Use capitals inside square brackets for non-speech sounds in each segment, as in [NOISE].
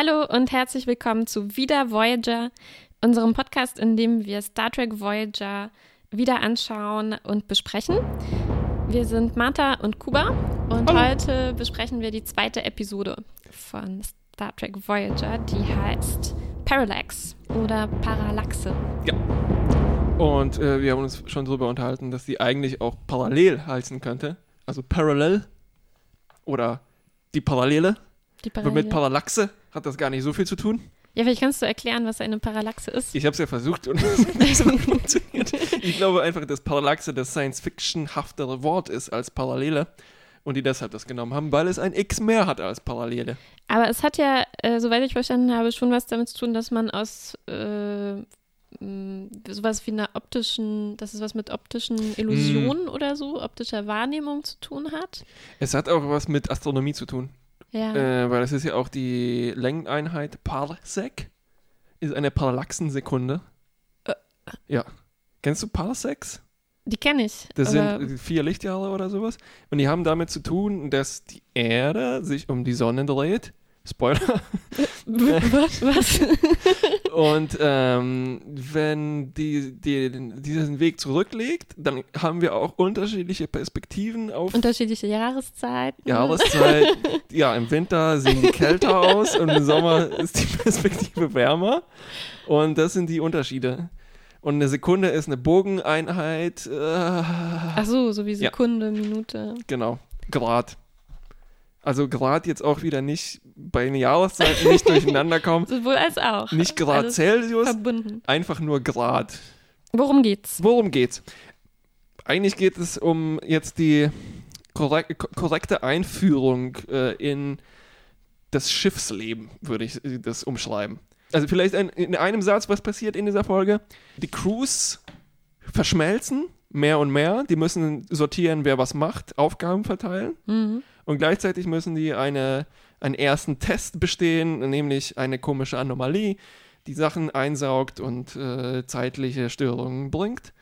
Hallo und herzlich willkommen zu Wieder Voyager, unserem Podcast, in dem wir Star Trek Voyager wieder anschauen und besprechen. Wir sind Martha und Kuba und Hallo. heute besprechen wir die zweite Episode von Star Trek Voyager, die heißt Parallax oder Parallaxe. Ja. Und äh, wir haben uns schon darüber unterhalten, dass die eigentlich auch parallel heißen könnte. Also parallel oder die Parallele. Die Aber mit Parallaxe. Hat das gar nicht so viel zu tun. ja, vielleicht kannst du erklären, was eine Parallaxe ist. Ich habe es ja versucht und [LAUGHS] es hat nicht so gut [LAUGHS] funktioniert. Ich glaube einfach, dass Parallaxe das Science-Fiction-haftere Wort ist als Parallele. Und die deshalb das genommen haben, weil es ein X mehr hat als Parallele. Aber es hat ja, äh, soweit ich verstanden habe, schon was damit zu tun, dass man aus äh, sowas wie einer optischen, dass es was mit optischen Illusionen oder so, optischer Wahrnehmung zu tun hat. Es hat auch was mit Astronomie zu tun. Ja. Äh, weil das ist ja auch die Längeneinheit Parsec. Ist eine Parallaxensekunde. Äh. Ja. Kennst du Parsecs? die kenne ich. Das sind vier Lichtjahre oder sowas. Und die haben damit zu tun, dass die Erde sich um die Sonne dreht. Spoiler. [LAUGHS] [LAUGHS] was? was? Und ähm, wenn die, die diesen Weg zurücklegt, dann haben wir auch unterschiedliche Perspektiven auf Unterschiedliche Jahreszeiten. Jahreszeit. [LAUGHS] ja, im Winter sehen die kälter aus und im Sommer ist die Perspektive wärmer. Und das sind die Unterschiede. Und eine Sekunde ist eine Bogeneinheit. Äh, Ach so, so wie Ja. Sekunde, Minute. Genau, Grad. Also Grad jetzt auch wieder nicht bei den Jahreszeiten nicht durcheinander kommen. [LAUGHS] Sowohl als auch. Nicht Grad Alles Celsius, Verbunden. einfach nur Grad. Worum geht's? Worum geht's? Eigentlich geht es um jetzt die korrek ko- korrekte Einführung äh, in das Schiffsleben, würde ich das umschreiben. Also vielleicht ein, in einem Satz, was passiert in dieser Folge? Die Crews verschmelzen mehr und mehr. Die müssen sortieren, wer was macht, Aufgaben verteilen. Mhm. Und gleichzeitig müssen die eine, einen ersten Test bestehen, nämlich eine komische Anomalie, die Sachen einsaugt und äh, zeitliche Störungen bringt.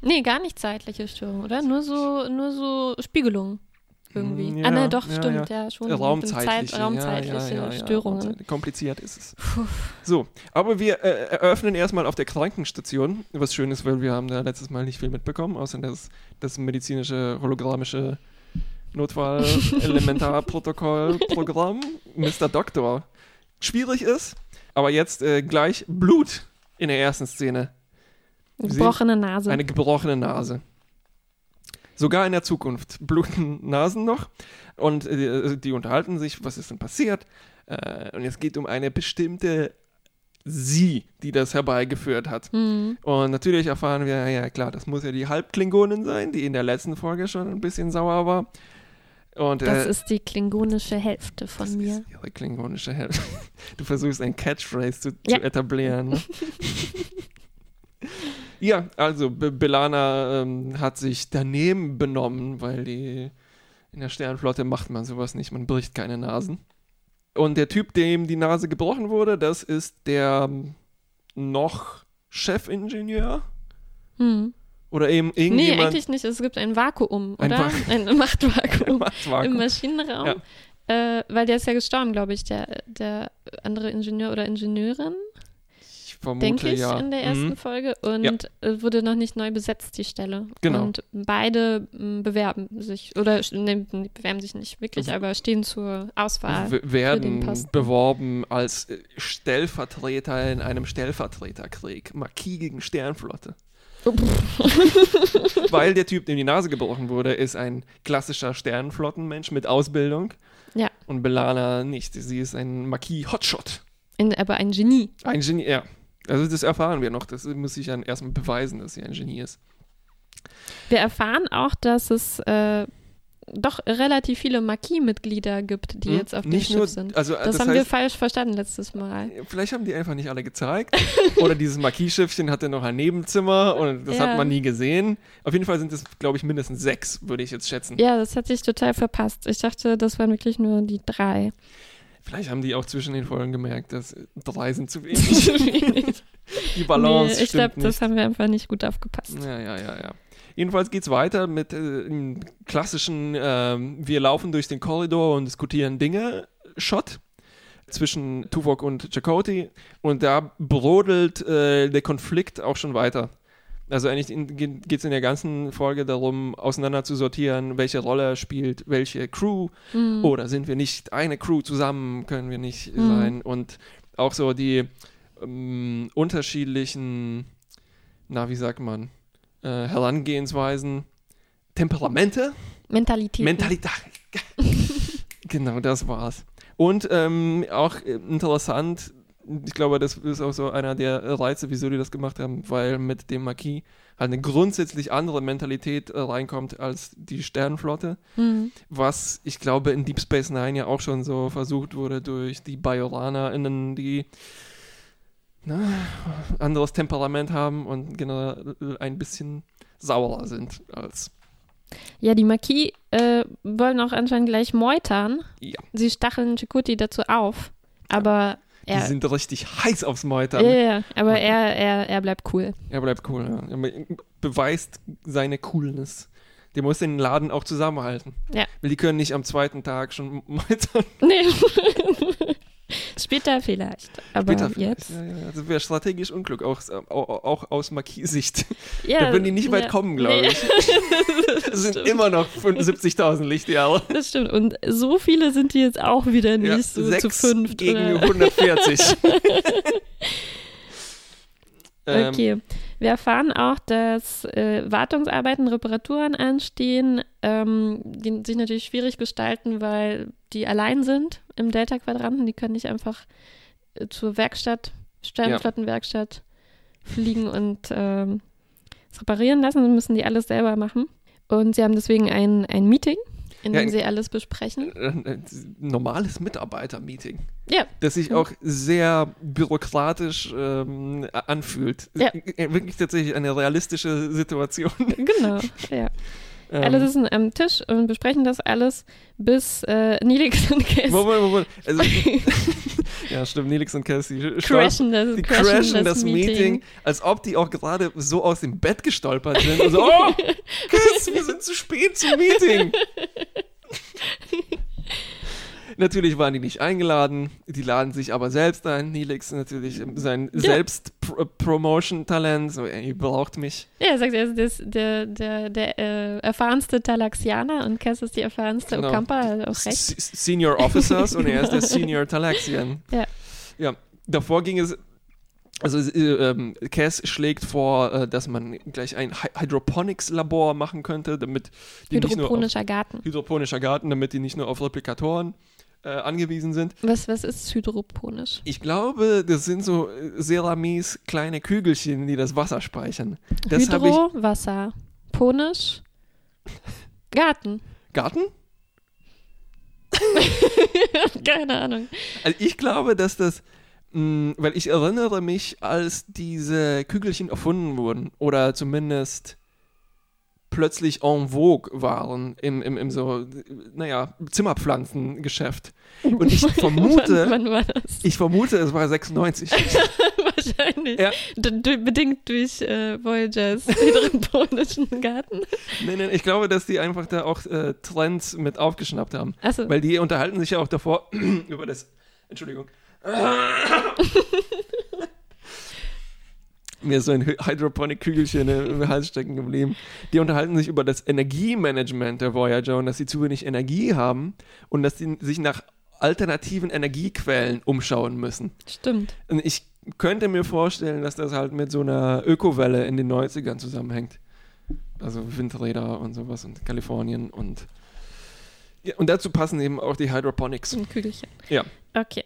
Nee, gar nicht zeitliche Störung, oder? Nur so, nur so Spiegelung irgendwie. Mm, ah, ne, ja, doch, ja, stimmt, ja, schon. mit dem Raumzeitliche, Zeit, raumzeitliche ja, ja, ja, ja, Störungen. Kompliziert ist es. So, aber wir äh, eröffnen erstmal auf der Krankenstation, was schön ist, weil wir haben da letztes Mal nicht viel mitbekommen, außer das, das medizinische, hologrammische Notfall-Elementarprotokoll-Programm Mr. Doktor schwierig ist, aber jetzt äh, gleich Blut in der ersten Szene. Gebrochene Nase. Eine gebrochene Nase. Sogar in der Zukunft bluten Nasen noch und äh, die unterhalten sich, was ist denn passiert? Äh, und es geht um eine bestimmte Sie, die das herbeigeführt hat. Mhm. Und natürlich erfahren wir, ja klar, das muss ja die Halbklingonin sein, die in der letzten Folge schon ein bisschen sauer war. Und, Das äh, ist die klingonische Hälfte von das mir. ist ihre klingonische Hälfte. [LAUGHS] Du versuchst ein Catchphrase zu, Ja. zu etablieren. Ne? [LAUGHS] ja, also Be Belana ähm, hat sich daneben benommen, weil die in der Sternflotte macht man sowas nicht, man bricht keine Nasen. Und der Typ, dem die Nase gebrochen wurde, das ist der ähm, noch Chefingenieur Hm. Oder eben Nee, irgendjemand eigentlich nicht. Es gibt ein Vakuum, Ein oder? Ein [LAUGHS] Machtvakuum Machtvakuum. im Maschinenraum. Ja. Äh, weil der ist ja gestorben, glaube ich, der, der andere Ingenieur oder Ingenieurin, Ich vermute denke ich, ja. in der ersten Mhm. Folge. Und äh, wurde noch nicht neu besetzt, die Stelle. Genau. Und beide m, bewerben sich, oder nee, bewerben sich nicht wirklich, W- aber stehen zur Auswahl. w- den werden beworben als äh, Stellvertreter in einem Stellvertreterkrieg. Marquis gegen Sternflotte. [LAUGHS] Weil der Typ, dem die Nase gebrochen wurde, ist ein klassischer Sternenflottenmensch mit Ausbildung. Ja. Und Belana nicht. Sie ist ein Marquis Hotshot. Ein, aber ein Genie. Ein Genie, ja. Also das erfahren wir noch. Das muss ich dann erstmal beweisen, dass sie ein Genie ist. Wir erfahren auch, dass es äh, doch relativ viele Marquis-Mitglieder gibt, die Hm? jetzt auf dem Schiff nur, sind. Also, Das, das, haben wir heißt, falsch verstanden letztes Mal. Vielleicht haben die einfach nicht alle gezeigt. Oder dieses Marquis-Schiffchen hatte noch ein Nebenzimmer und das Ja. hat man nie gesehen. Auf jeden Fall sind es, glaube ich, mindestens sechs, würde ich jetzt schätzen. Ja, das hat sich total verpasst. Ich dachte, das waren wirklich nur die drei. Vielleicht haben die auch zwischen den Folgen gemerkt, dass drei sind [LAUGHS] zu wenig. Die Balance nee, ich stimmt glaube, das haben wir einfach nicht gut aufgepasst. Ja, ja, ja, ja. Jedenfalls geht es weiter mit äh, klassischen ähm, Wir laufen durch den Korridor und diskutieren Dinge Shot. zwischen Tuvok und Chakotay und da brodelt äh, der Konflikt auch schon weiter. Also eigentlich geht es in der ganzen Folge darum, auseinander zu sortieren, welche Rolle spielt welche Crew Mhm. oder sind wir nicht eine Crew zusammen, können wir nicht Mhm. sein und auch so die ähm, unterschiedlichen, na wie sagt man, äh, Herangehensweisen, Temperamente, Mentalität. Mentalität. [LAUGHS] genau, das war's. Und ähm, auch äh, interessant, ich glaube, das ist auch so einer der Reize, wieso die das gemacht haben, weil mit dem Marquis halt eine grundsätzlich andere Mentalität äh, reinkommt als die Sternenflotte, Mhm. was ich glaube in Deep Space Nine ja auch schon so versucht wurde durch die BajoranerInnen, die na, anderes Temperament haben und generell ein bisschen saurer sind als Ja, die Marquis äh, wollen auch anscheinend gleich meutern. Ja. Sie stacheln Chakotay dazu auf. Aber Die er. sind richtig heiß aufs Meutern. Ja, ja, ja, aber er, er, er bleibt cool. Er bleibt cool, ja. Er beweist seine Coolness. Der muss den Laden auch zusammenhalten. Ja. Weil die können nicht am zweiten Tag schon [LAUGHS] meutern. Nee. Später vielleicht. Aber Später vielleicht. jetzt. Ja, ja. Das wäre strategisch Unglück, auch, auch, auch aus Marquis-Sicht. [LAUGHS] Ja, da würden die nicht weit kommen, glaube ich. [LAUGHS] Das sind immer noch 75.000 Lichtjahre. Das stimmt. Und so viele sind die jetzt auch wieder nicht so zu fünft. gegen oder? 140. [LAUGHS] Ähm, Okay. Wir erfahren auch, dass äh, Wartungsarbeiten, Reparaturen anstehen, ähm, die sich natürlich schwierig gestalten, weil die allein sind im Delta-Quadranten. Die können nicht einfach äh, zur Werkstatt, Sternflottenwerkstatt fliegen und ähm, es reparieren lassen. Müssen die alles selber machen. Und sie haben deswegen ein, ein Meeting, in Ja, dem in- sie alles besprechen. ein ein normales Mitarbeiter-Meeting, Ja, das sich auch sehr bürokratisch ähm, anfühlt. Ja. Äh, Wirklich tatsächlich eine realistische Situation. [LAUGHS] genau. Ja. Ähm, Alle sitzen am Tisch und besprechen das alles, bis äh, Nilix und Cass Moment, Moment. Also, [LAUGHS] [LAUGHS] ja, stimmt, Nelix und Cassie crashen das, die crashen das Meeting. als ob die auch gerade so aus dem Bett gestolpert sind. Und so, [LAUGHS] oh, Cass, wir sind zu spät zum Meeting. [LAUGHS] Natürlich waren die nicht eingeladen, die laden sich aber selbst ein. Nelix natürlich sein Ja. Selbst-Promotion-Talent, so, ey, ihr braucht mich. Ja, er sagt, er ist das, der, der, der äh, erfahrenste Talaxianer und Cass ist die erfahrenste Genau. Okampa, hat auch recht. S Senior Officers und er ist der [LAUGHS] Senior Talaxian. Ja. Ja, davor ging es, also äh, ähm, Cass schlägt vor, äh, dass man gleich ein Hy Hydroponics-Labor machen könnte, damit die nicht nur auf, Hydroponischer Garten. hydroponischer Garten, damit die nicht nur auf Replikatoren äh, angewiesen sind. Was, was ist hydroponisch? Ich glaube, das sind so äh, Ceramis kleine Kügelchen, die das Wasser speichern. Das habe ich. Hydro, Wasser. Ponisch, Garten. Garten? [LAUGHS] Keine Ahnung. Also ich glaube, dass das, mh, weil ich erinnere mich, als diese Kügelchen erfunden wurden oder zumindest plötzlich en vogue waren im, im, im so, naja, Zimmerpflanzengeschäft. Und ich vermute, wann, wann war das? ich vermute, es war 96. [LAUGHS] Wahrscheinlich. Ja. Bedingt durch äh, Voyagers hydroponischen [LAUGHS] Garten. nee, nee, ich glaube, dass die einfach da auch äh, Trends mit aufgeschnappt haben. Achso. Weil die unterhalten sich ja auch davor [CLEARS THROAT] über das. Entschuldigung. [LAUGHS] Mir so ein Hy- Hydroponic-Kügelchen im Hals stecken geblieben. Die unterhalten sich über das Energiemanagement der Voyager und dass sie zu wenig Energie haben und dass sie sich nach alternativen Energiequellen umschauen müssen. Stimmt. Und ich könnte mir vorstellen, dass das halt mit so einer Ökowelle in den 90ern zusammenhängt. Also Windräder und sowas und Kalifornien und. Ja, und dazu passen eben auch die Hydroponics. Ein Kügelchen. Ja. Okay.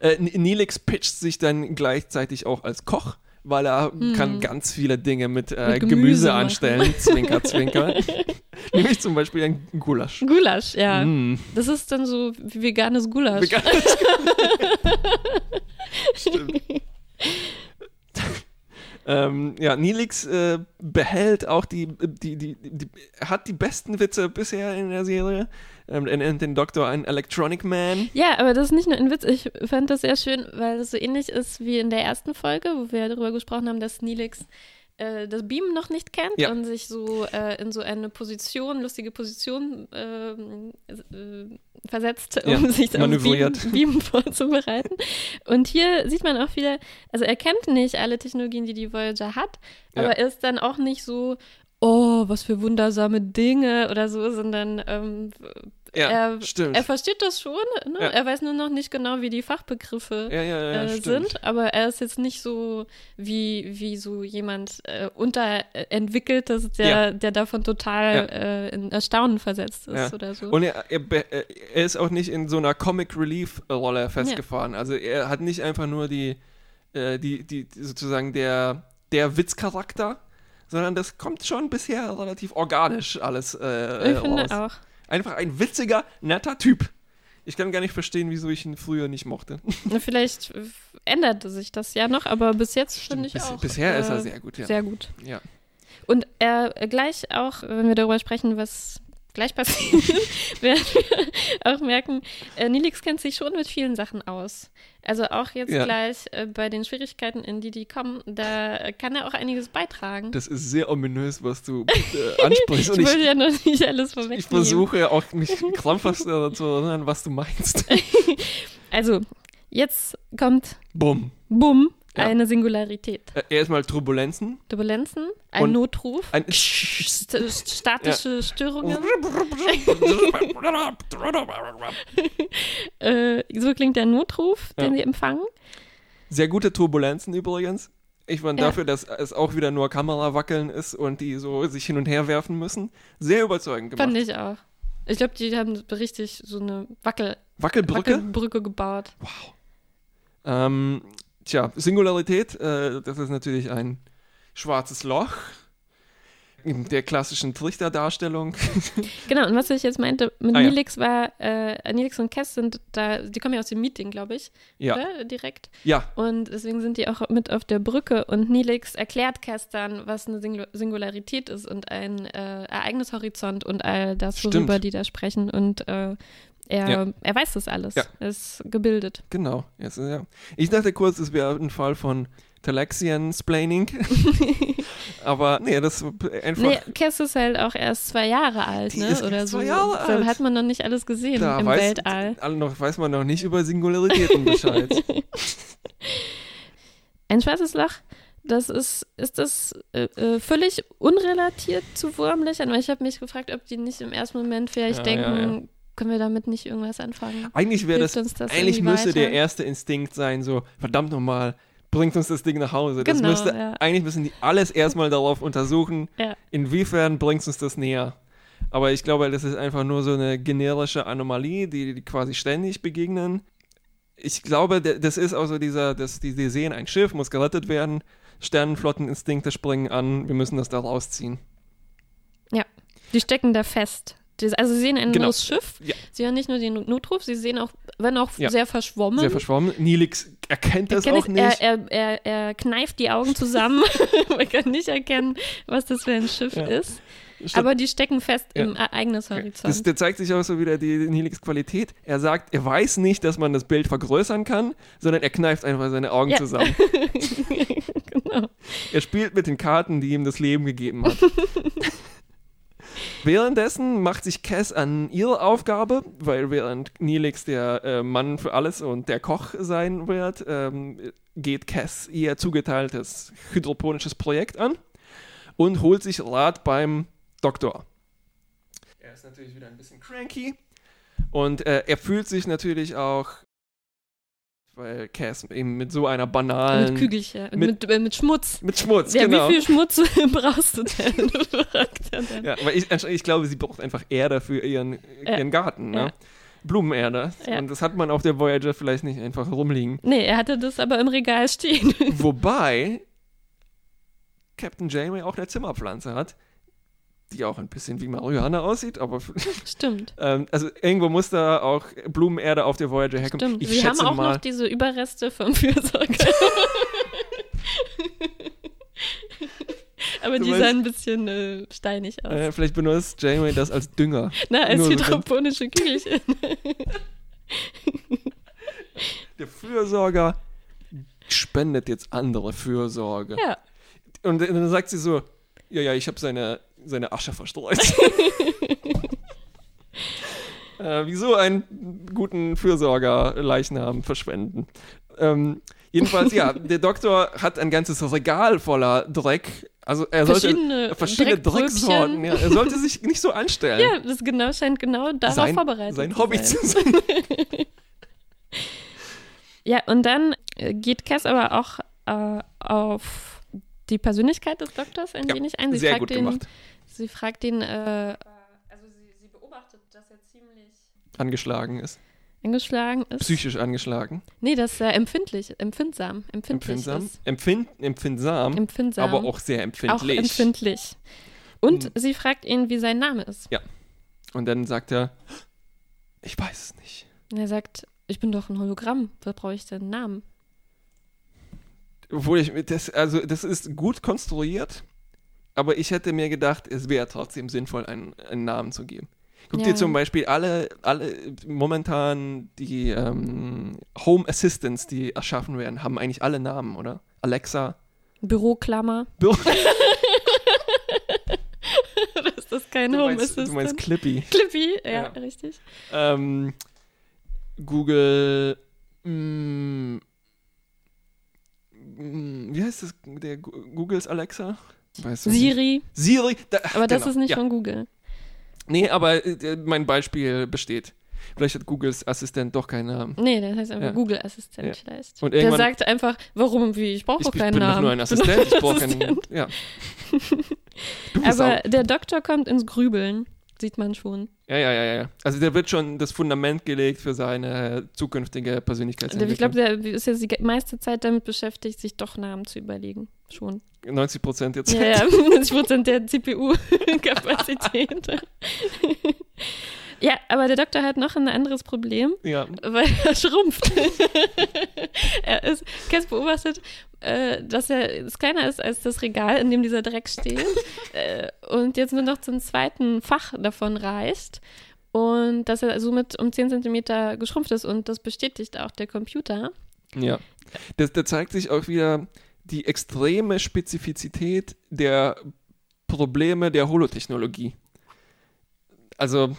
Äh, N- Neelix pitcht sich dann gleichzeitig auch als Koch, weil er kann ganz viele Dinge mit, äh, Mit Gemüse, Gemüse anstellen. Zwinker, zwinker. [LAUGHS] Nämlich zum Beispiel ein Gulasch. Gulasch, ja. Mm. Das ist dann so wie veganes Gulasch. Vegan- [LAUGHS] Stimmt. Ähm, ja, Nilix äh, behält auch die, die, die, die, hat die besten Witze bisher in der Serie. Ähm, er nennt den Doktor einen Electronic Man. Ja, aber das ist nicht nur ein Witz. Ich fand das sehr schön, weil es so ähnlich ist wie in der ersten Folge, wo wir darüber gesprochen haben, dass Neelix äh, das Beam noch nicht kennt Ja. und sich so äh, in so eine Position, lustige Position ähm, äh, versetzt, Ja, um [LAUGHS] sich auf Beam. Beam vorzubereiten. Und hier sieht man auch wieder, also er kennt nicht alle Technologien, die die Voyager hat, Ja. aber er ist dann auch nicht so, oh, was für wundersame Dinge oder so, sondern ähm, Ja, er, stimmt. er versteht das schon, ne? Ja. er weiß nur noch nicht genau, wie die Fachbegriffe ja, ja, äh, sind, aber er ist jetzt nicht so wie, wie so jemand äh, unterentwickelt, dass der, der davon total äh, in Erstaunen versetzt ist oder so. Und er, er, er ist auch nicht in so einer Comic Relief Rolle festgefahren. Also er hat nicht einfach nur die, äh, die, die die sozusagen der, der Witzcharakter, sondern das kommt schon bisher relativ organisch alles äh, ich finde raus. auch. Einfach ein witziger, netter Typ. Ich kann gar nicht verstehen, wieso ich ihn früher nicht mochte. [LAUGHS] Vielleicht äh, änderte sich das ja noch, aber bis jetzt finde ich Bis, auch. bisher ist er äh, sehr gut, ja. Sehr gut. ja. Und er äh, gleich auch, wenn wir darüber sprechen, was gleich passiert, [LAUGHS] werden wir auch merken, äh, Nilix kennt sich schon mit vielen Sachen aus. Also auch jetzt Ja. gleich äh, bei den Schwierigkeiten, in die die kommen, da äh, kann er auch einiges beitragen. Das ist sehr ominös, was du [LAUGHS] äh, ansprichst. ich ich, will ja noch nicht alles ich vorwegnehmen. versuche auch mich [LAUGHS] krampfhaft daran zu erinnern, was du meinst. Also, jetzt kommt, Bumm. bumm, Ja. eine Singularität. Äh, erstmal Turbulenzen. Turbulenzen, ein Und Notruf, Ein st statische Störungen. [LAUGHS] Äh, so klingt der Notruf, den Ja. sie empfangen. Sehr gute Turbulenzen übrigens. Ich fand Ja. dafür, dass es auch wieder nur Kamerawackeln ist und die so sich hin und her werfen müssen, sehr überzeugend gemacht. Fand ich auch. Ich glaube, die haben richtig so eine Wackel Wackelbrücke? Wackelbrücke gebaut. Ähm, tja, Singularität, äh, das ist natürlich ein schwarzes Loch. In der klassischen Trichterdarstellung. [LAUGHS] Genau, und was ich jetzt meinte mit Ah, ja. Nilix war, äh, Nilix und Cass sind da, die kommen ja aus dem Meeting, glaube ich, ja. oder? Direkt. Ja, Und deswegen sind die auch mit auf der Brücke und Nilix erklärt Cass dann, was eine Singu Singularität ist und ein äh, Ereignishorizont und all das, Stimmt. worüber die da sprechen. Und äh, er, Ja. er weiß das alles. Ja. Er ist gebildet. genau. Jetzt, ja. Ich dachte kurz, es wäre ein Fall von Talaxian-Splaining. [LAUGHS] Aber nee, das einfach. Nee, Cass ist halt auch erst zwei Jahre alt, ne? Oder so. zwei Jahre alt. hat man noch nicht alles gesehen da im weiß, Weltall. [LAUGHS] alle noch, weiß man noch nicht über Singularitäten [LAUGHS] Bescheid. Ein schwarzes Loch, das ist, ist das äh, äh, völlig unrelatiert zu Wurmlöchern, weil ich habe mich gefragt, ob die nicht im ersten Moment vielleicht Ja, denken, ja, ja. Können wir damit nicht irgendwas anfangen? Eigentlich wäre das, das eigentlich müsste der weiter? erste Instinkt sein, so, verdammt nochmal, bringt uns das Ding nach Hause. Das Genau, müsste, ja. eigentlich müssen die alles erstmal darauf untersuchen, [LAUGHS] Ja. inwiefern bringt uns das näher. Aber ich glaube, das ist einfach nur so eine generische Anomalie, die, die quasi ständig begegnen. Ich glaube, das ist also dieser, dass die, die sehen, ein Schiff muss gerettet werden, Sternenflotteninstinkte springen an, wir müssen das da rausziehen. Die stecken da fest. Die, also sie sehen ein Genau. Schiff. Ja. Sie hören nicht nur den Notruf, sie sehen auch, wenn auch Ja. sehr verschwommen. Sehr verschwommen. Nilix erkennt das Erkennt auch nicht. Er, er, er, er kneift die Augen zusammen. [LAUGHS] Man kann nicht erkennen, was das für ein Schiff Ja. ist. Statt- Aber die stecken fest Ja. im Ereignishorizont. Das, da zeigt sich auch so wieder die Nilix-Qualität. Er sagt, er weiß nicht, dass man das Bild vergrößern kann, sondern er kneift einfach seine Augen Ja. zusammen. [LAUGHS] genau. Er spielt mit den Karten, die ihm das Leben gegeben hat. [LAUGHS] Währenddessen macht sich Cass an ihre Aufgabe, weil während Nilix der äh, Mann für alles und der Koch sein wird, ähm, geht Cass ihr zugeteiltes hydroponisches Projekt an und holt sich Rat beim Doktor. Er ist natürlich wieder ein bisschen cranky und äh, er fühlt sich natürlich auch, weil Cass eben mit so einer banalen... Mit Kügelchen. mit- Mit, äh, mit Schmutz. mit Schmutz, Ja, genau. wie viel Schmutz [LAUGHS] brauchst du denn? [LAUGHS] Ja, aber ich, ich glaube, sie braucht einfach Erde für ihren, Ja. ihren Garten, ne? Ja. Blumenerde. Ja. Und das hat man auf der Voyager vielleicht nicht einfach rumliegen. Nee, er hatte das aber im Regal stehen. [LAUGHS] Wobei Captain Janeway auch eine Zimmerpflanze hat, die auch ein bisschen wie Marihuana aussieht, aber [LAUGHS] Stimmt. ähm, also irgendwo muss da auch Blumenerde auf der Voyager herkommen. Stimmt. Ich Wir haben auch mal, noch diese Überreste vom Fürsorge. [LAUGHS] aber Du die sahen ein bisschen äh, steinig aus. äh, vielleicht benutzt Janeway das als Dünger. [LAUGHS] Na, als nur hydroponische Kügelchen. Der Fürsorger spendet jetzt andere Fürsorge. ja. Und dann sagt sie so, ja, ja, ich habe seine, seine Asche verstreut. [LAUGHS] äh, wieso einen guten Fürsorger-Leichnam verschwenden? Ähm, jedenfalls, ja, [LAUGHS] der Doktor hat ein ganzes Regal voller Dreck. Also er sollte Verschiedene verschiedene. Drecksorten. Ja, er sollte sich nicht so anstellen. Ja, das genau, scheint genau darauf sein, vorbereitet sein zu Hobby sein. zu sein. [LAUGHS] Ja, und dann äh, geht Cass aber auch äh, auf die Persönlichkeit des Doktors ein Ja, wenig ein. Sie Sehr fragt gut ihn, gemacht. Sie fragt ihn, äh, also sie, sie beobachtet, dass er ziemlich Angeschlagen ist. angeschlagen ist. Psychisch angeschlagen. Nee, dass er empfindlich, empfindsam, empfindlich Empfindsam. ist. Empfind, empfindsam, Empfindsam. aber auch sehr auch empfindlich. empfindlich. Und Hm. sie fragt ihn, wie sein Name ist. Und dann sagt er, ich weiß es nicht. Und er sagt, ich bin doch ein Hologramm. Was brauche ich denn einen Namen? Obwohl ich das, also das ist gut konstruiert, aber ich hätte mir gedacht, es wäre trotzdem sinnvoll, einen, einen Namen zu geben. Guck Ja. dir zum Beispiel alle, alle momentan die ähm, Home Assistants, die erschaffen werden, haben eigentlich alle Namen, oder? Alexa. Büroklammer. [LAUGHS] Büro- Oder ist das kein Du Home meinst, Assistant? du meinst Clippy. Clippy, ja, Ja. richtig. Ähm, Google. mm, mm, wie heißt das? Der Googles Alexa? Weißt du nicht? Siri, Siri. Da, aber das genau, ist nicht ja. von Google. Nee, aber äh, mein Beispiel besteht. Vielleicht hat Googles Assistent doch keinen Namen. Nee, das heißt einfach Ja. Google-Assistent Ja. vielleicht. Und Der sagt einfach, warum, wie, ich brauche Ich, doch ich keinen bin Namen. nur ein Assistent. Ich brauche keinen. Assistent. Ja. [LAUGHS] Aber der Doktor kommt ins Grübeln, sieht man schon. Ja, ja, ja, ja. Also da wird schon das Fundament gelegt für seine zukünftige Ich Persönlichkeitsentwicklung. glaube, der ist jetzt die meiste Zeit damit beschäftigt, sich doch Namen zu überlegen. Schon. 90 Prozent jetzt. Ja, ja, [LAUGHS] 90 Prozent der CPU-Kapazität. Ja, aber der Doktor hat noch ein anderes Problem. ja. weil er schrumpft. [LAUGHS] er ist, Cass beobachtet, äh, dass er kleiner ist als das Regal, in dem dieser Dreck steht [LAUGHS] äh, und jetzt nur noch zum zweiten Fach davon reicht und dass er somit um 10 Zentimeter geschrumpft ist und das bestätigt auch der Computer. Ja. Das, da zeigt sich auch wieder die extreme Spezifizität der Probleme der Holotechnologie. Also,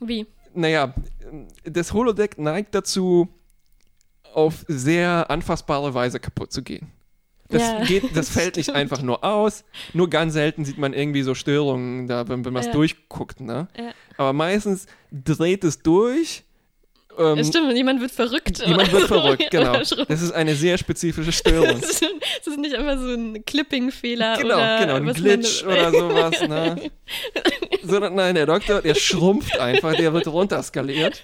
Wie? naja, das Holodeck neigt dazu, auf sehr anfassbare Weise kaputt zu gehen. Das, Ja, geht, das das [LAUGHS] fällt nicht stimmt. einfach nur aus. Nur ganz selten sieht man irgendwie so Störungen da, wenn, wenn man es Ja. durchguckt. Ne? Ja. Aber meistens dreht es durch. Ähm, stimmt, jemand wird verrückt. jemand wird [LAUGHS] verrückt, genau. [LAUGHS] Das ist eine sehr spezifische [LAUGHS] Störung. Das ist, das ist nicht einfach so ein Clipping-Fehler Genau, oder genau, ein was Glitch man, oder sowas, ne? Sondern nein, der Doktor, der schrumpft einfach, der wird runterskaliert.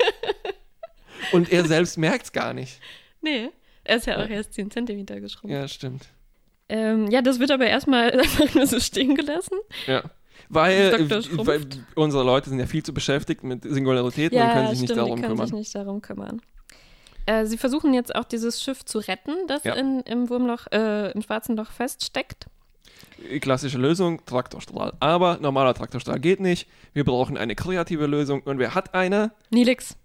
Und er selbst merkt es gar nicht. Nee, er ist ja auch erst 10 Zentimeter geschrumpft. Ja, stimmt. Ähm, ja, das wird aber erstmal einfach nur so stehen gelassen. Ja. Weil, äh, weil unsere Leute sind ja viel zu beschäftigt mit Singularitäten und können sich nicht darum die können kümmern. sich nicht darum kümmern. Äh, sie versuchen jetzt auch dieses Schiff zu retten, das Ja. in, im Wurmloch, äh, im schwarzen Loch feststeckt. Klassische Lösung, Traktorstrahl. Aber normaler Traktorstrahl geht nicht. Wir brauchen eine kreative Lösung. Und wer hat eine? Nilix.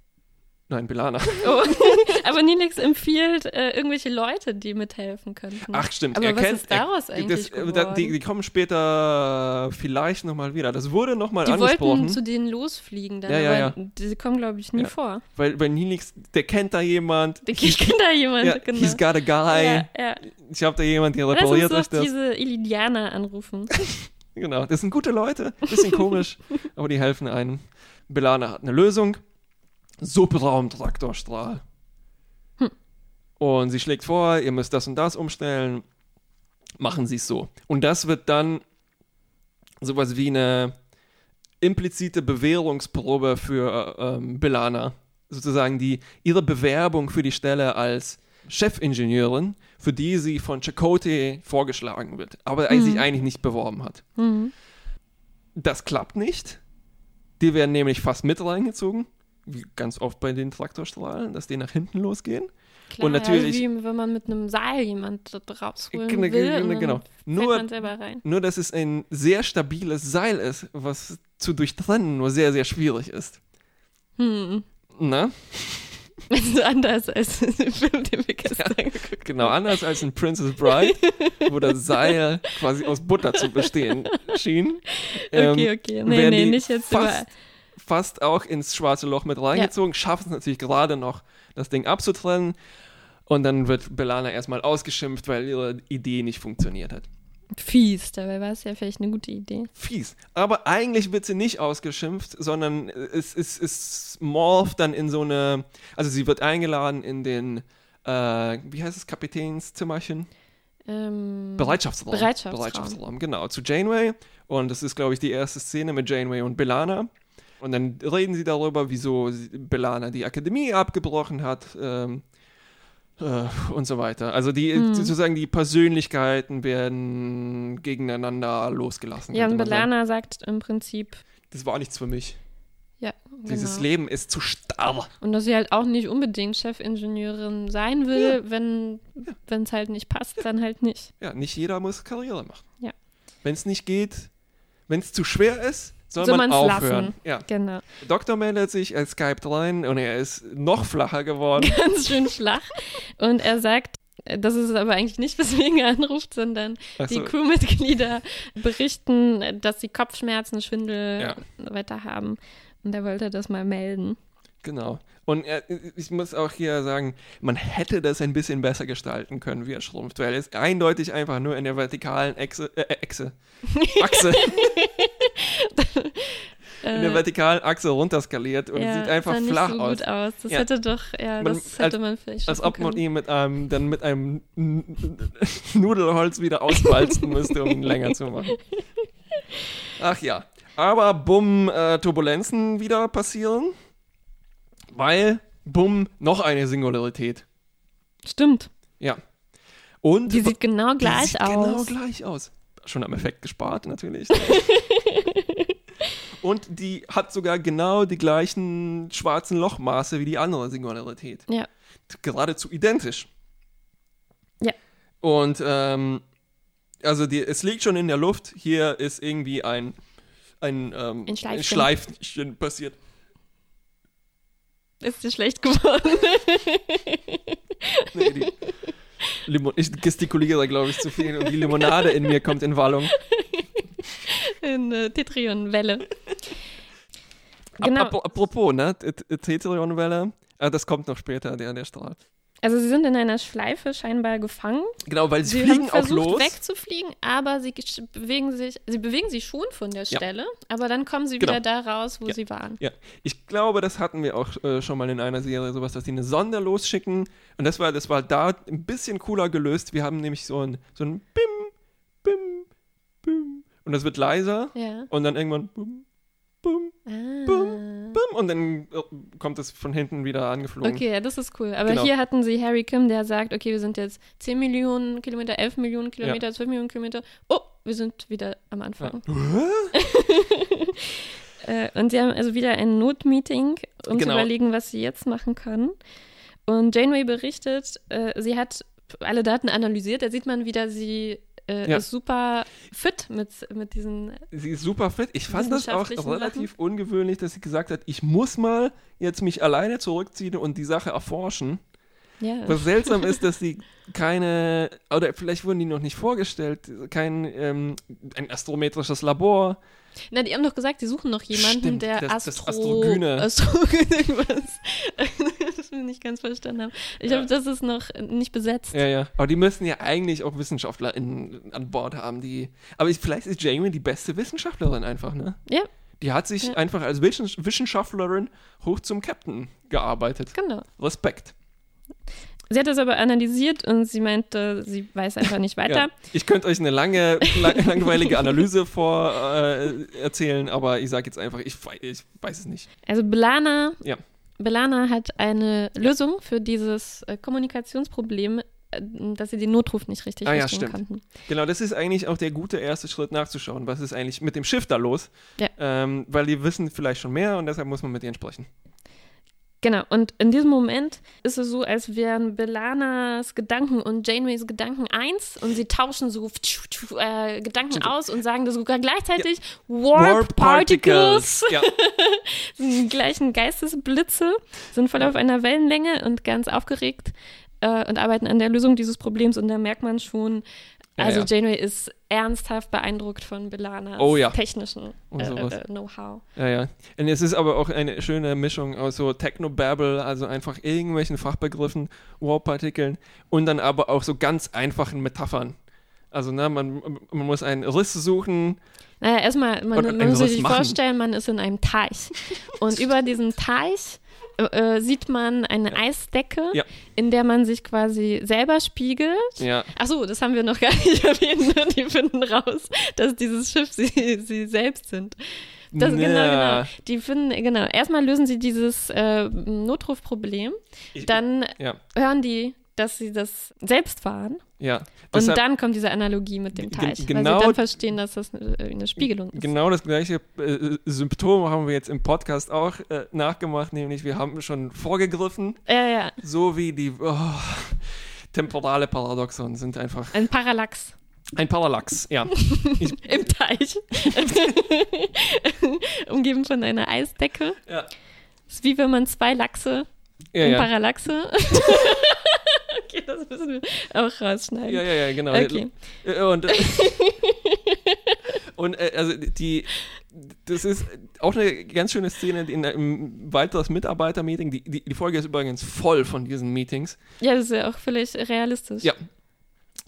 Nein, Belana. Oh. [LAUGHS] aber Nilix empfiehlt äh, irgendwelche Leute, die mithelfen könnten. Ach, stimmt. aber er was kennt, ist daraus er, eigentlich das, äh, da, die, die kommen später vielleicht nochmal wieder. Das wurde nochmal die angesprochen. wollten zu denen losfliegen, dann, Ja, ja, aber die kommen, glaube ich, nie Ja. vor. Weil, weil Nilix, der kennt da jemand. Ich kenne da jemand, Ja, genau. He's got a guy. ja, ja. Ich habe da jemand, der repariert euch das. diese Ilidianer anrufen. [LAUGHS] Genau, das sind gute Leute. Bisschen komisch, [LAUGHS] aber die helfen einem. Belana hat eine Lösung. Subraum-Traktorstrahl. Und sie schlägt vor, ihr müsst das und das umstellen. Machen sie es so. Und das wird dann sowas wie eine implizite Bewährungsprobe für ähm, Belana. Sozusagen die, ihre Bewerbung für die Stelle als Chefingenieurin, für die sie von Chakotay vorgeschlagen wird, aber Mhm. sich eigentlich nicht beworben hat. Mhm. Das klappt nicht. Die werden nämlich fast mit reingezogen, wie ganz oft bei den Traktorstrahlen, dass die nach hinten losgehen. Klar, Und natürlich- Ja, wie wenn man mit einem Seil jemand rausholen Genau, will. genau, genau. Nur, nur, dass es ein sehr stabiles Seil ist, was zu durchtrennen nur sehr, sehr schwierig ist. Hm. Na? [LAUGHS] Das ist anders als [LAUGHS] im Film, den wir gestern geguckt Genau, anders als in Princess Bride, wo das Seil quasi aus Butter zu bestehen schien. [LAUGHS] Ähm, Okay, okay. Nee, nee, nicht jetzt fast, fast auch ins schwarze Loch mit reingezogen, schaffen es natürlich gerade noch, das Ding abzutrennen. Und dann wird Belana erstmal ausgeschimpft, weil ihre Idee nicht funktioniert hat. Fies, dabei war es ja vielleicht eine gute Idee. Fies. Aber eigentlich wird sie nicht ausgeschimpft, sondern es, es, es morpht dann in so eine. Also sie wird eingeladen in den, äh, wie heißt es, Kapitänszimmerchen? Ähm, Bereitschaftsraum. Bereitschaftsraum. Bereitschaftsraum, genau. Zu Janeway. Und das ist, glaube ich, die erste Szene mit Janeway und Belana. Und dann reden sie darüber, wieso Belana die Akademie abgebrochen hat. Ähm, äh, und so weiter. Also die Hm. sozusagen die Persönlichkeiten werden gegeneinander losgelassen. ja, und. Belana sagt im Prinzip, Das war nichts für mich. ja, Dieses genau. Leben ist zu starr. Und dass sie halt auch nicht unbedingt Chefingenieurin sein will, wenn es halt nicht passt, dann halt nicht. Ja, nicht jeder muss Karriere machen. Ja. Wenn es nicht geht, wenn es zu schwer ist, soll, Soll man aufhören. lassen. Ja. Genau. Doktor meldet sich, er skypt rein und er ist noch flacher geworden. [LAUGHS] Ganz schön flach. Und er sagt, das ist aber eigentlich nicht, weswegen er anruft, sondern Ach die so. Crewmitglieder berichten, dass sie Kopfschmerzen, Schwindel Ja. weiter haben. Und er wollte das mal melden. Genau. Und er, ich muss auch hier sagen, man hätte das ein bisschen besser gestalten können, wie er schrumpft, weil er ist eindeutig einfach nur in der vertikalen Echse, äh, Echse, [LAUGHS] Achse, [LAUGHS] in der Äh, vertikalen Achse runterskaliert und ja, sieht einfach sah nicht flach so aus. gut aus. Das Ja. hätte doch, ja, Man- das hätte man vielleicht Als ob man ihn mit einem, dann mit einem [LAUGHS] Nudelholz wieder auswalzen müsste, um ihn länger zu machen. Ach ja. Aber bumm, äh, Turbulenzen wieder passieren. Weil, bumm, noch eine Singularität. Stimmt. Ja. Und Die sieht genau die gleich sieht aus. Genau gleich aus. Schon am Effekt gespart, natürlich. [LAUGHS] Und die hat sogar genau die gleichen schwarzen Lochmaße wie die andere Singularität. Ja. Geradezu identisch. Ja. Und ähm, also die, es liegt schon in der Luft. Hier ist irgendwie ein, ein, ähm, Ein Schleifchen. Schleifchen passiert. Ist dir schlecht geworden? Nee, die Limo ich gestikuliere, glaube ich, zu viel und die Limonade in mir kommt in Wallung. In Tetrion-Welle. Ap- Genau. ap- apropos, ne? Tetrion-Welle. Ah, das kommt noch später, der, der Strahl. Also sie sind in einer Schleife scheinbar gefangen. Genau, weil sie, Sie fliegen haben auch versucht los. wegzufliegen, aber sie bewegen sich, sie bewegen sich schon von der Ja. Stelle, aber dann kommen sie Genau. wieder da raus, wo Ja. sie waren. Ja, ich glaube, das hatten wir auch äh, schon mal in einer Serie, sowas, dass die eine Sonde losschicken. Und das war, das war da ein bisschen cooler gelöst. Wir haben nämlich so ein, so ein Bim, Bim. Und das wird leiser. Ja. Und dann irgendwann Bum, Bum, Ah. Bum. Und dann äh, kommt es von hinten wieder angeflogen. Okay, ja, das ist cool. Aber Genau. hier hatten sie Harry Kim, der sagt, okay, wir sind jetzt 10 Millionen Kilometer, 11 Millionen Kilometer, 12 Millionen Kilometer. Oh, wir sind wieder am Anfang. [LAUGHS] Äh, und sie haben also wieder ein Notmeeting, um Genau. zu überlegen, was sie jetzt machen können. Und Janeway berichtet, äh, sie hat alle Daten analysiert. Da sieht man wieder, sie äh, Ja. ist super fit mit, mit diesen. Sie ist super fit. Ich fand das auch relativ ungewöhnlich, dass sie gesagt hat, ich muss mal jetzt mich alleine zurückziehen und die Sache erforschen. Ja. Was seltsam ist, dass sie [LAUGHS] keine, oder vielleicht wurden die noch nicht vorgestellt, kein ähm, ein astrometrisches Labor. Na, die haben doch gesagt, die suchen noch jemanden, Stimmt, der das- Astro, das Astrogyne. Astrogyne irgendwas. [LAUGHS] ganz verstanden haben. Ich Ja. glaube, das ist noch nicht besetzt. Ja, ja. Aber die müssen ja eigentlich auch Wissenschaftler in, an Bord haben, die. Aber ich, vielleicht ist Jamie die beste Wissenschaftlerin einfach, ne? Ja, Die hat sich Ja. einfach als Wissens- Wissenschaftlerin hoch zum Captain gearbeitet. genau. Respekt. Sie hat das aber analysiert und sie meinte, sie weiß einfach nicht [LAUGHS] weiter. Ja. Ich könnte euch eine lange, lang, langweilige Analyse vor äh, erzählen, aber ich sage jetzt einfach, ich, ich weiß es nicht. Also Belana, Ja. Belana hat eine Lösung für dieses äh, Kommunikationsproblem, äh, dass sie den Notruf nicht richtig Ah ja, stimmt. konnten. Genau, das ist eigentlich auch der gute erste Schritt nachzuschauen, was ist eigentlich mit dem Schiff da los. Ja. Ähm, weil die wissen vielleicht schon mehr und deshalb muss man mit ihnen sprechen. Genau, und in diesem Moment ist es so, als wären Belanas Gedanken und Janeways Gedanken eins und sie tauschen so äh, Gedanken aus und sagen das sogar gleichzeitig Warp, Particles. Ja, sind [LAUGHS] die gleichen Geistesblitze, sind voll auf einer Wellenlänge und ganz aufgeregt. äh, und arbeiten an der Lösung dieses Problems und da merkt man schon, Ja, also ja. Janeway ist ernsthaft beeindruckt von Belanas Oh ja. technischen Und äh, äh, Know-how. Ja, ja. Und es ist aber auch eine schöne Mischung aus so Technobabble, also einfach irgendwelchen Fachbegriffen, Warp-Partikeln und dann aber auch so ganz einfachen Metaphern. Also, ne, man, man muss einen Riss suchen. Naja, erstmal, man, man muss sich machen. vorstellen, man ist in einem Teich. Und über diesen Teich äh, äh, sieht man eine Eisdecke, Ja. in der man sich quasi selber spiegelt. Ja, Achso, das haben wir noch [LAUGHS] gar nicht erwähnt. ne? Die finden raus, dass dieses Schiff sie, sie selbst sind. Das, genau, Na. genau. Die finden, genau. Erstmal lösen sie dieses äh, Notrufproblem. Ich- Dann ja, hören die, dass sie das selbst waren. ja. Und Deshalb- dann kommt diese Analogie mit dem Teich. weil genau- sie dann verstehen, dass das eine, eine Spiegelung ist. Genau das gleiche äh, Symptom haben wir jetzt im Podcast auch äh, nachgemacht, nämlich wir haben schon vorgegriffen, Ja, ja. so wie die oh, temporale Paradoxon sind einfach Ein Parallax ein Parallax, ja. [LAUGHS] Im Teich. [LAUGHS] Umgeben von einer Eisdecke. ja. ist wie wenn man zwei Lachse Ja, in ja. Parallaxe. [LAUGHS] okay, das müssen wir auch rausschneiden. ja, ja, ja, genau. Okay. Äh, Und, [LAUGHS] und äh, also die, das ist auch eine ganz schöne Szene in einem weiteres Mitarbeitermeeting. Die, die, die Folge ist übrigens voll von diesen Meetings. Ja, das ist ja auch völlig realistisch. Ja.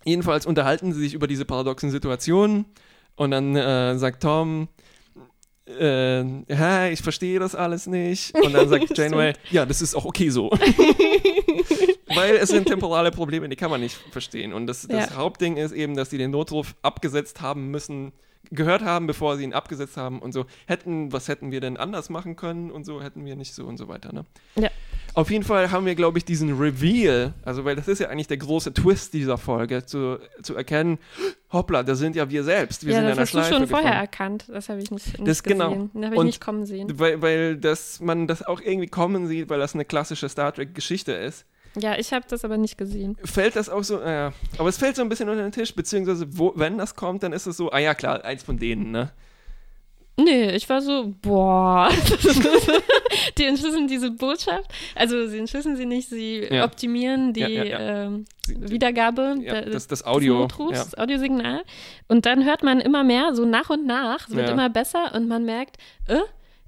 Jedenfalls unterhalten sie sich über diese paradoxen Situationen und dann äh, sagt Tom, äh, ja, ich verstehe das alles nicht. Und dann sagt [LAUGHS] Janeway, ja, das ist auch okay so. [LAUGHS] Weil es sind temporale Probleme, die kann man nicht verstehen. Und das, das Ja. Hauptding ist eben, dass die den Notruf abgesetzt haben müssen, gehört haben, bevor sie ihn abgesetzt haben und so. Hätten, was hätten wir denn anders machen können und so hätten wir nicht so und so weiter. Ne? Ja. Auf jeden Fall haben wir, glaube ich, diesen Reveal, also weil das ist ja eigentlich der große Twist dieser Folge, zu, zu erkennen, hoppla, das sind ja wir selbst. Wir ja sind das in einer hast du Schleife schon vorher gefangen. erkannt. Das habe ich nicht, nicht Das genau. gesehen. Das habe ich Und- nicht kommen sehen. Weil, weil das, man das auch irgendwie kommen sieht, weil das eine klassische Star Trek-Geschichte ist. Ja, ich habe das aber nicht gesehen. Fällt das auch so, äh, aber es fällt so ein bisschen unter den Tisch, beziehungsweise wo, wenn das kommt, dann ist es so, ah ja klar, eins von denen, ne? Nee, ich war so, boah. [LAUGHS] die entschlüsseln diese Botschaft. Also sie entschlüsseln sie nicht, sie Ja. optimieren die Ja, ja. Ähm, Wiedergabe, Ja, das, das Audio. Notrufs, das Audiosignal. Und dann hört man immer mehr, so nach und nach, es wird immer besser und man merkt, äh,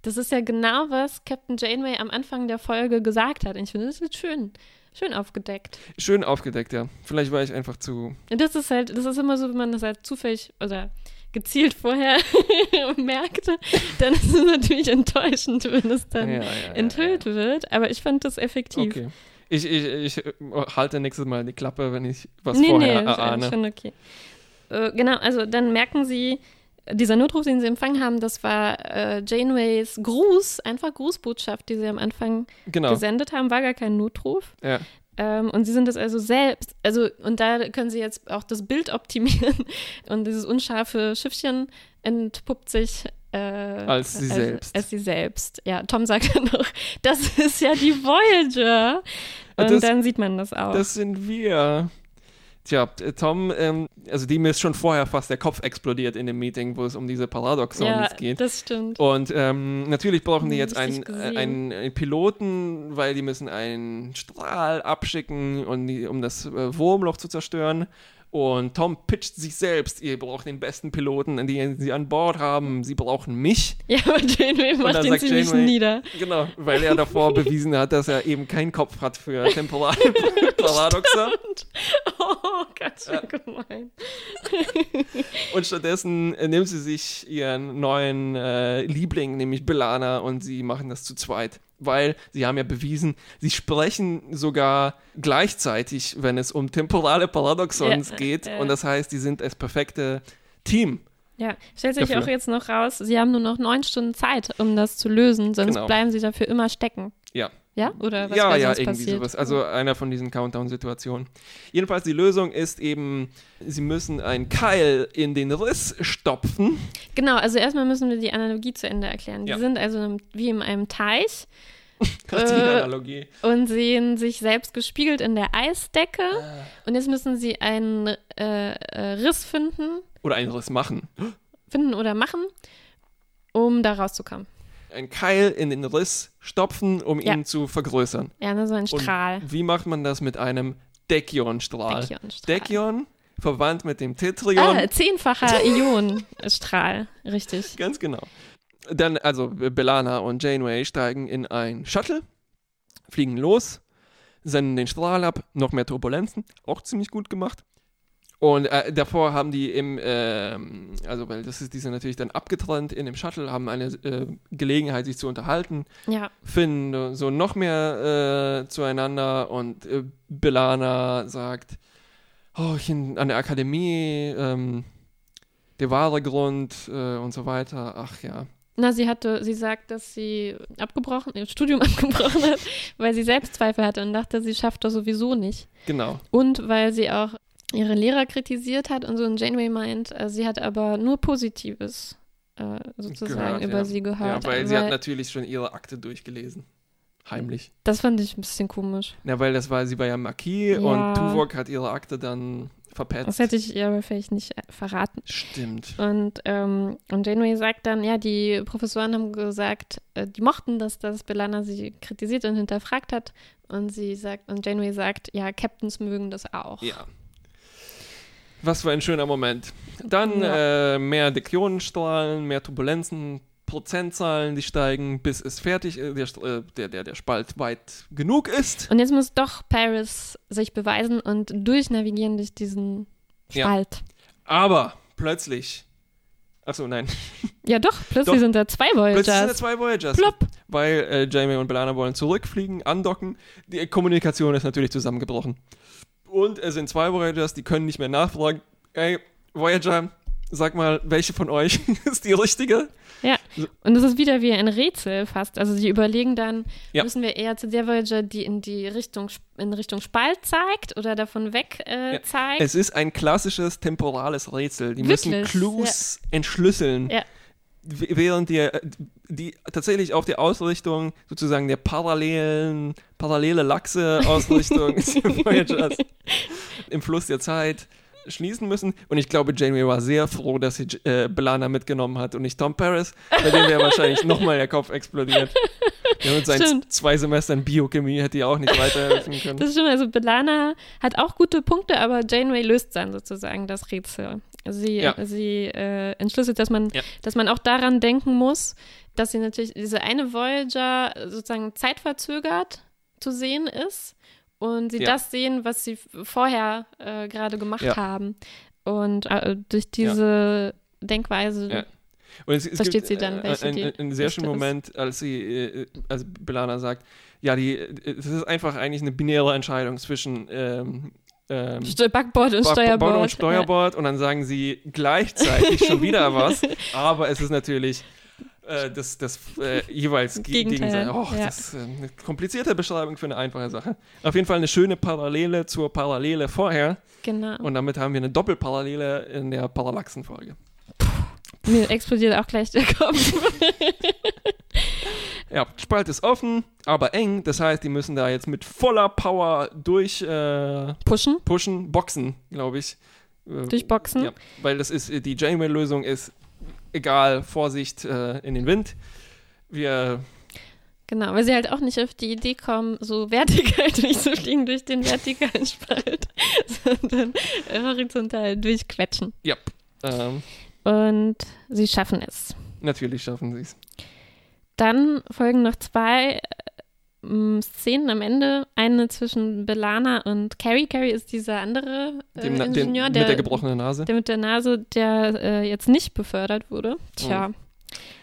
das ist ja genau, was Captain Janeway am Anfang der Folge gesagt hat. Und ich finde, das wird schön, schön aufgedeckt. Schön aufgedeckt, ja. Vielleicht war ich einfach zu. Das ist halt, das ist immer so, wenn man das halt zufällig oder gezielt vorher [LAUGHS] merkt, dann ist es natürlich enttäuschend, wenn es dann ja, ja, ja, enthüllt wird. Aber ich fand das Ja. effektiv. Okay. Ich, ich, ich äh, halte nächstes Mal die Klappe, wenn ich was nee, vorher nee, erahne. schon okay. Äh, genau, also dann merken sie, dieser Notruf, den sie empfangen haben, das war äh, Janeways Gruß, einfach Grußbotschaft, die sie am Anfang Genau. gesendet haben, war gar kein Notruf. Ja. Ähm, und sie sind das also selbst, also und da können sie jetzt auch das Bild optimieren [LAUGHS] und dieses unscharfe Schiffchen entpuppt sich äh, Als sie selbst. Als sie selbst. Ja, Tom sagt dann noch, das ist ja die Voyager. Und Das- dann sieht man das auch. Das sind wir. Tja, Tom, ähm, also dem ist schon vorher fast der Kopf explodiert in dem Meeting, wo es um diese Paradoxons ja, geht. das stimmt. Und ähm, natürlich brauchen die Hm, jetzt einen, einen, einen Piloten, weil die müssen einen Strahl abschicken, und die, um das äh, Wurmloch zu zerstören. Und Tom pitcht sich selbst, ihr braucht den besten Piloten, den sie an Bord haben. Sie brauchen mich. Ja, aber Janeway macht ihn ziemlich Janeway- nieder. Genau, weil er davor [LAUGHS] bewiesen hat, dass er eben keinen Kopf hat für temporale [LAUGHS] Paradoxe. Oh, [LAUGHS] ganz schön gemein. [LAUGHS] Und stattdessen äh, nimmt sie sich ihren neuen äh, Liebling, nämlich Belana, und sie machen das zu zweit. Weil sie haben ja bewiesen, sie sprechen sogar gleichzeitig, wenn es um temporale Paradoxons Ja, geht. ja. Und das heißt, die sind das perfekte Team. Ja, stellt sich Dafür. auch jetzt noch raus, sie haben nur noch neun Stunden Zeit, um das zu lösen, sonst Genau. bleiben sie dafür immer stecken. Ja. Ja? Oder was ja, ja, irgendwie passiert? sowas. Also einer von diesen Countdown-Situationen. Jedenfalls, die Lösung ist eben, sie müssen einen Keil in den Riss stopfen. Genau, also erstmal müssen wir die Analogie zu Ende erklären. Die Ja. sind also wie in einem Teich [LAUGHS] die Äh, Analogie. und sehen sich selbst gespiegelt in der Eisdecke. Ah. Und jetzt müssen sie einen äh, äh, Riss finden, Oder einen Riss machen. finden oder machen, um da rauszukommen. Einen Keil in den Riss stopfen, um Ja. ihn zu vergrößern. Ja, ne, so ein Und Strahl. wie macht man das mit einem Dekion-Strahl. Dekion-Strahl. Dekion verwandt mit dem Tetrion. Ah, zehnfacher Ionenstrahl, richtig. Ganz genau. Dann, also Belana und Janeway steigen in ein Shuttle, fliegen los, senden den Strahl ab, noch mehr Turbulenzen, auch ziemlich gut gemacht. Und äh, davor haben die im, ähm, also weil das ist, die sind natürlich dann abgetrennt in dem Shuttle, haben eine äh, Gelegenheit, sich zu unterhalten, Ja, finden so noch mehr äh, zueinander und äh, Belana sagt, oh, ich bin an der Akademie, ähm, der wahre Grund äh, und so weiter. Ach ja, na, sie hatte, sie sagt, dass sie abgebrochen, ihr Studium [LAUGHS] abgebrochen hat, weil sie Selbstzweifel hatte und dachte, sie schafft das sowieso nicht. genau. Und weil sie auch ihre Lehrer kritisiert hat und so und Janeway meint, äh, sie hat aber nur Positives äh, sozusagen Gehört, über ja. sie gehört. Ja, weil sie hat natürlich schon ihre Akte durchgelesen. Heimlich. das fand ich ein bisschen komisch. Ja, weil das war, sie war ja Marquis Ja. und Tuvok hat ihre Akte dann verpetzt. Das hätte ich ihr aber vielleicht nicht äh, verraten. Stimmt. Und, ähm, und Janeway sagt dann, ja, die Professoren haben gesagt, äh, die mochten das, dass Belana sie kritisiert und hinterfragt hat. Und sie sagt, und Janeway sagt, ja, Captains mögen das auch. Ja. Was für ein schöner Moment. Dann Ja. äh, mehr Dekionenstrahlen, mehr Turbulenzen, Prozentzahlen, die steigen, bis es fertig ist, der, St- äh, der, der, der Spalt weit genug ist. Und jetzt muss doch Paris sich beweisen und durchnavigieren durch diesen Ja. Spalt. Aber plötzlich. Achso, nein. [LAUGHS] Ja, doch, plötzlich Doch. sind da zwei Plötzlich sind da Voyagers. zwei Voyagers. Plopp. Weil äh, Jamie und Belana wollen zurückfliegen, andocken. Die Kommunikation ist natürlich zusammengebrochen. Und es sind zwei Voyagers, die können nicht mehr nachfragen. Ey, Voyager, sag mal, welche von euch [LAUGHS] ist die richtige? Ja, und es ist wieder wie ein Rätsel fast. Also sie überlegen dann, Ja. müssen wir eher zu der Voyager, die in die Richtung, in Richtung Spalt zeigt oder davon weg äh, Ja. zeigt. Es ist ein klassisches temporales Rätsel. Die müssen Wirklich, Clues entschlüsseln. Ja. Während die, die tatsächlich auf die Ausrichtung sozusagen der parallelen, parallele Lachse-Ausrichtung [LAUGHS] Voyagers im Fluss der Zeit schließen müssen. Und ich glaube, Janeway war sehr froh, dass sie äh, Belana mitgenommen hat und nicht Tom Paris, bei dem wäre wahrscheinlich nochmal der Kopf explodiert. Der mit seinen Stimmt. zwei Semestern Biochemie hätte ihr auch nicht weiterhelfen können. Das stimmt, also Belana hat auch gute Punkte, aber Janeway löst dann sozusagen das Rätsel. Sie, Ja. sie äh, entschlüsselt, dass man, Ja. dass man auch daran denken muss, dass sie natürlich diese eine Voyager sozusagen zeitverzögert zu sehen ist und sie Ja. das sehen, was sie vorher äh, gerade gemacht haben. Und äh, durch diese Denkweise. Und es, es Versteht gibt, sie dann, äh, welche ein, ein, ein sehr schöner? Moment, als sie, äh, als Belana sagt, ja, die, äh, es ist einfach eigentlich eine binäre Entscheidung zwischen ähm, ähm, Backbord und Ba- Steuerbord. Bord und Steuerbord und dann sagen sie gleichzeitig schon wieder was, [LAUGHS] aber es ist natürlich äh, das, das äh, jeweils ge- Gegenteil. Oh, ja. das ist äh, eine komplizierte Beschreibung für eine einfache Sache. Auf jeden Fall eine schöne Parallele zur Parallele vorher Ja, genau. und damit haben wir eine Doppelparallele in der Parallaxenfolge. Mir explodiert auch gleich der Kopf. [LAUGHS] Ja, Spalt ist offen, aber eng. Das heißt, die müssen da jetzt mit voller Power durch äh, Pushen, pushen, boxen, glaube ich. Äh, durchboxen. Ja, weil das ist, die Janeway-Lösung ist egal, Vorsicht äh, in den Wind. Wir, Genau, weil sie halt auch nicht auf die Idee kommen, so vertikal [LAUGHS] durchzufliegen durch den vertikalen Spalt, [LAUGHS] sondern äh, horizontal durchquetschen. ja, ähm, Und sie schaffen es. natürlich schaffen sie es. Dann folgen noch zwei äh, Szenen am Ende. Eine zwischen Belana und Carrie. Carrie ist dieser andere äh, Dem, na- den, Ingenieur, mit der, der gebrochenen Nase. der mit der Nase, der äh, jetzt nicht befördert wurde. Tja.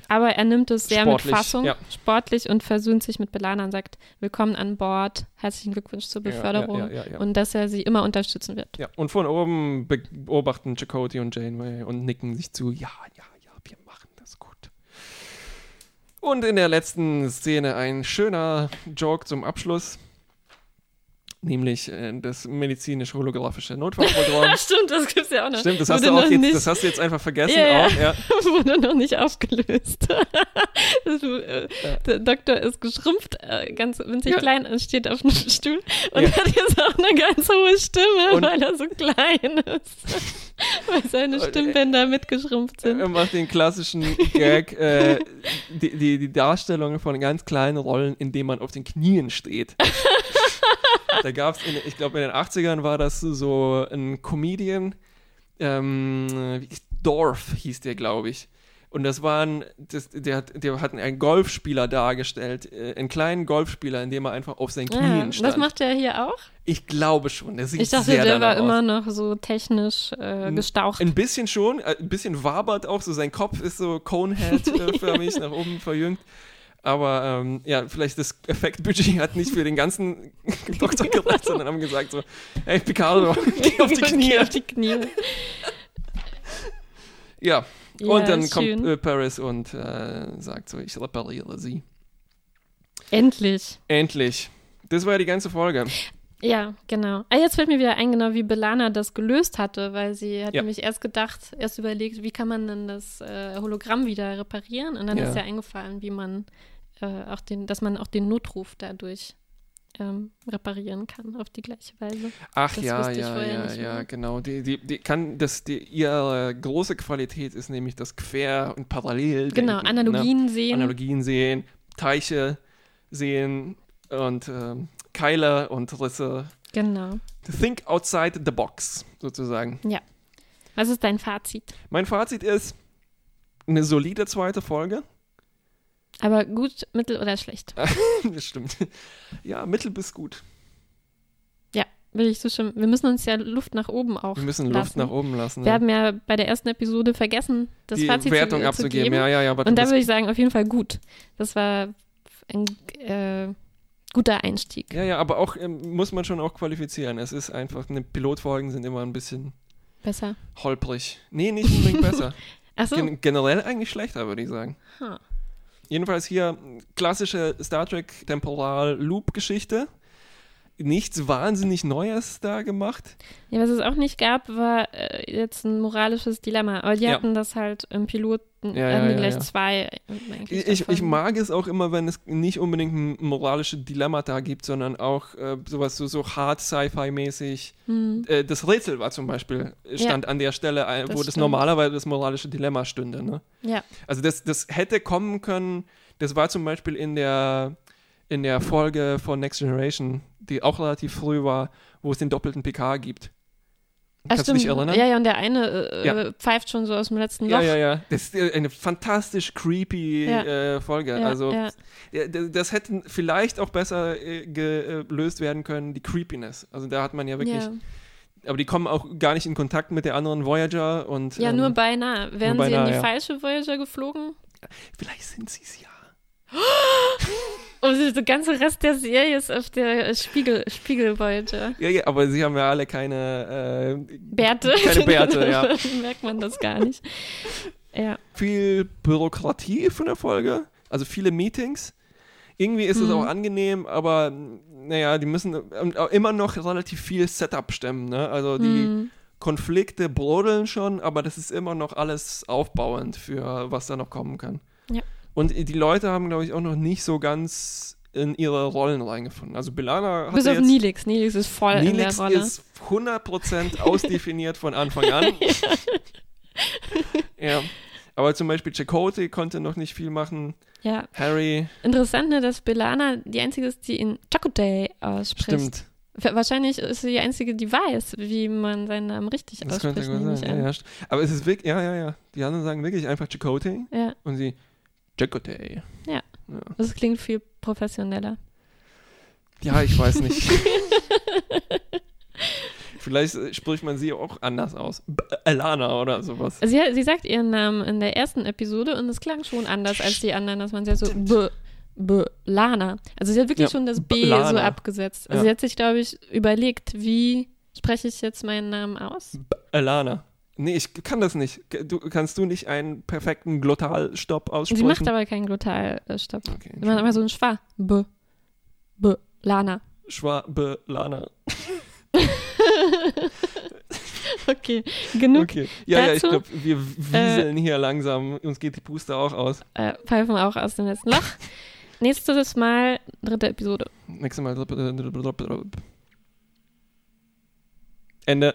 Aber er nimmt es sehr Mhm. Sportlich, mit Fassung, ja. sportlich und versöhnt sich mit Belana und sagt, willkommen an Bord, herzlichen Glückwunsch zur Beförderung Ja, ja, und dass er sie immer unterstützen wird. ja. und von oben be- beobachten Chakotay und Janeway und nicken sich zu, ja, ja, ja, wir machen das gut. Und in der letzten Szene ein schöner Joke zum Abschluss. Nämlich äh, das medizinisch-holographische Notfallprogramm. [LAUGHS] Stimmt, das gibt's ja auch noch. Stimmt, das hast, Wurde du auch noch jetzt, nicht, das hast du jetzt einfach vergessen. Ja, ja. Auch, ja. [LAUGHS] wurde noch nicht aufgelöst. [LAUGHS] das, äh, Der Doktor ist geschrumpft, äh, ganz winzig Ja. klein und steht auf einem Stuhl und Ja. hat jetzt auch eine ganz hohe Stimme, Und- weil er so klein ist. [LAUGHS] weil seine Stimmbänder mitgeschrumpft sind. Er macht den klassischen Gag, äh, die, die, die Darstellung von ganz kleinen Rollen, indem man auf den Knien steht. [LAUGHS] da gab es, ich glaube in den 80ern war das so ein Comedian, ähm, Dorf hieß der, glaube ich. Und das waren, das, der, hat, der hat einen Golfspieler dargestellt, äh, einen kleinen Golfspieler, in dem er einfach auf seinen Knien Ja, stand. das macht er hier auch? ich glaube schon, der sieht Ich dachte, sehr der war danach immer aus. noch so technisch äh, gestaucht. Ein bisschen schon, äh, ein bisschen wabert auch, so sein Kopf ist so Conehead-förmig [LAUGHS] nach oben verjüngt. Aber ähm, ja, vielleicht das Effektbudget hat nicht für den ganzen [LAUGHS] Doktor gereicht, sondern haben gesagt so, hey Picardo, [LAUGHS] geh auf die Knie. Geh auf die Knie. Ja, Ja, und dann schön. kommt äh, Paris und äh, sagt so, ich repariere sie. Endlich. Endlich. Das war ja die ganze Folge. Ja, genau. Ah, jetzt fällt mir wieder ein, genau, wie Belana das gelöst hatte, weil sie hat Ja. nämlich erst gedacht, erst überlegt, wie kann man denn das äh, Hologramm wieder reparieren? Und dann Ja. ist ja eingefallen, wie man äh, auch den, dass man auch den Notruf dadurch ähm, reparieren kann auf die gleiche Weise. Ach Das ja, ja, ja, ja, genau. Die, die, die kann, das, die, ihre große Qualität ist nämlich das Quer- und Parallel. Genau, Analogien sehen. Analogien sehen, Teiche sehen und ähm, Keile und Risse. Genau. Think outside the box, sozusagen. Was ist dein Fazit? Mein Fazit ist eine solide zweite Folge. Aber gut, mittel oder schlecht? [LAUGHS] das stimmt. Ja, mittel bis gut. Will ich so schon. Wir müssen uns ja Luft nach oben auch. Wir müssen Luft lassen. nach oben lassen. Wir ja. haben ja bei der ersten Episode vergessen, das die Fazit Wertung zu, abzugeben. zu geben. Ja, ja, ja. Und da würde ich sagen, auf jeden Fall gut. Das war ein äh, guter Einstieg. Ja, ja, aber auch ähm, muss man schon auch qualifizieren. Es ist einfach, eine Pilotfolgen sind immer ein bisschen Besser. holprig. Nee, nicht unbedingt besser. [LAUGHS] Achso. Gen generell eigentlich schlechter, würde ich sagen. Huh. Jedenfalls hier klassische Star Trek Temporal-Loop-Geschichte. Nichts wahnsinnig Neues da gemacht. Ja, was es auch nicht gab, war äh, jetzt ein moralisches Dilemma. Aber die Ja. hatten das halt im Piloten, Ja, äh, ja, ja, gleich zwei. äh, Ich, ich mag es auch immer, wenn es nicht unbedingt ein moralische Dilemmata gibt, sondern auch äh, sowas so, so hart Sci-Fi-mäßig. Hm. Äh, das Rätsel war zum Beispiel, stand an der Stelle, äh, Das wo das stimmt. normalerweise das moralische Dilemma stünde. Ne? Ja. Also das, das hätte kommen können, das war zum Beispiel in der, in der Folge von Next Generation, die auch relativ früh war, wo es den doppelten PK gibt. Ach, Kannst du dich erinnern? Ja, ja, und der eine äh, Ja. äh, pfeift schon so aus dem letzten Ja, Loch. ja, ja. Das ist eine fantastisch creepy Ja. äh, Folge. Ja, also ja. ja, das hätte vielleicht auch besser äh, gelöst werden können, die Creepiness. Also da hat man ja wirklich, Ja, aber die kommen auch gar nicht in Kontakt mit der anderen Voyager und ja ähm, nur beinahe. Wären sie beinahe, in die ja. falsche Voyager geflogen? vielleicht sind sie es ja. [GASPS] [LAUGHS] Und der ganze Rest der Serie ist auf der Spiegel, Spiegel Voyager. Ja, ja, aber sie haben ja alle keine äh, Bärte. Keine Bärte, ja. [LAUGHS] Merkt man das gar nicht. Ja. viel Bürokratie von der Folge, also viele Meetings. Irgendwie ist es Mhm. auch angenehm, aber naja, die müssen auch immer noch relativ viel Setup stemmen. Ne? Also die Hm. Konflikte brodeln schon, aber das ist immer noch alles aufbauend für was da noch kommen kann. Ja. Und die Leute haben, glaube ich, auch noch nicht so ganz in ihre Rollen reingefunden. Also Belana hat Bis ja auf jetzt Nilix. Nilix ist voll in der Nilix Rolle. ist 100% ausdefiniert von Anfang an. [LAUGHS] ja. Aber zum Beispiel Chakotay konnte noch nicht viel machen. ja. Harry, Interessant, ne, dass Belana die einzige ist, die in Chakotay ausspricht. stimmt. Wa- Wahrscheinlich ist sie die einzige, die weiß, wie man seinen Namen richtig Das könnte ausspricht. gut nehme ich sein. Ja, ja, aber es ist wirklich, ja, ja, ja. Die anderen sagen wirklich einfach Chakotay ja, und sie Chakotay. das klingt viel professioneller. Ja, ich weiß nicht. [LAUGHS] Vielleicht äh, spricht man sie auch anders aus. B Elana oder sowas. Sie, sie sagt ihren Namen in der ersten Episode und es klang schon anders als die anderen, dass man sie ja so B, B, Lana. Also sie hat wirklich Ja, schon das B Lana. so abgesetzt. Also Ja. sie hat sich, glaube ich, überlegt, wie spreche ich jetzt meinen Namen aus? B Elana. Nee, ich kann das nicht. Du, kannst du nicht einen perfekten Glottalstopp aussprechen? Sie macht aber keinen Glotalstopp. okay, Sie macht immer so ein Schwa. B, B, Lana. Schwabe Lana. [LAUGHS] Okay, genug Okay. Ja, ja, ich dazu. glaube, wir wieseln hier langsam. Uns geht die Puste auch aus. äh, pfeifen auch aus dem letzten Loch. [LAUGHS] Nächstes Mal dritte Episode. Nächstes Mal. Ende.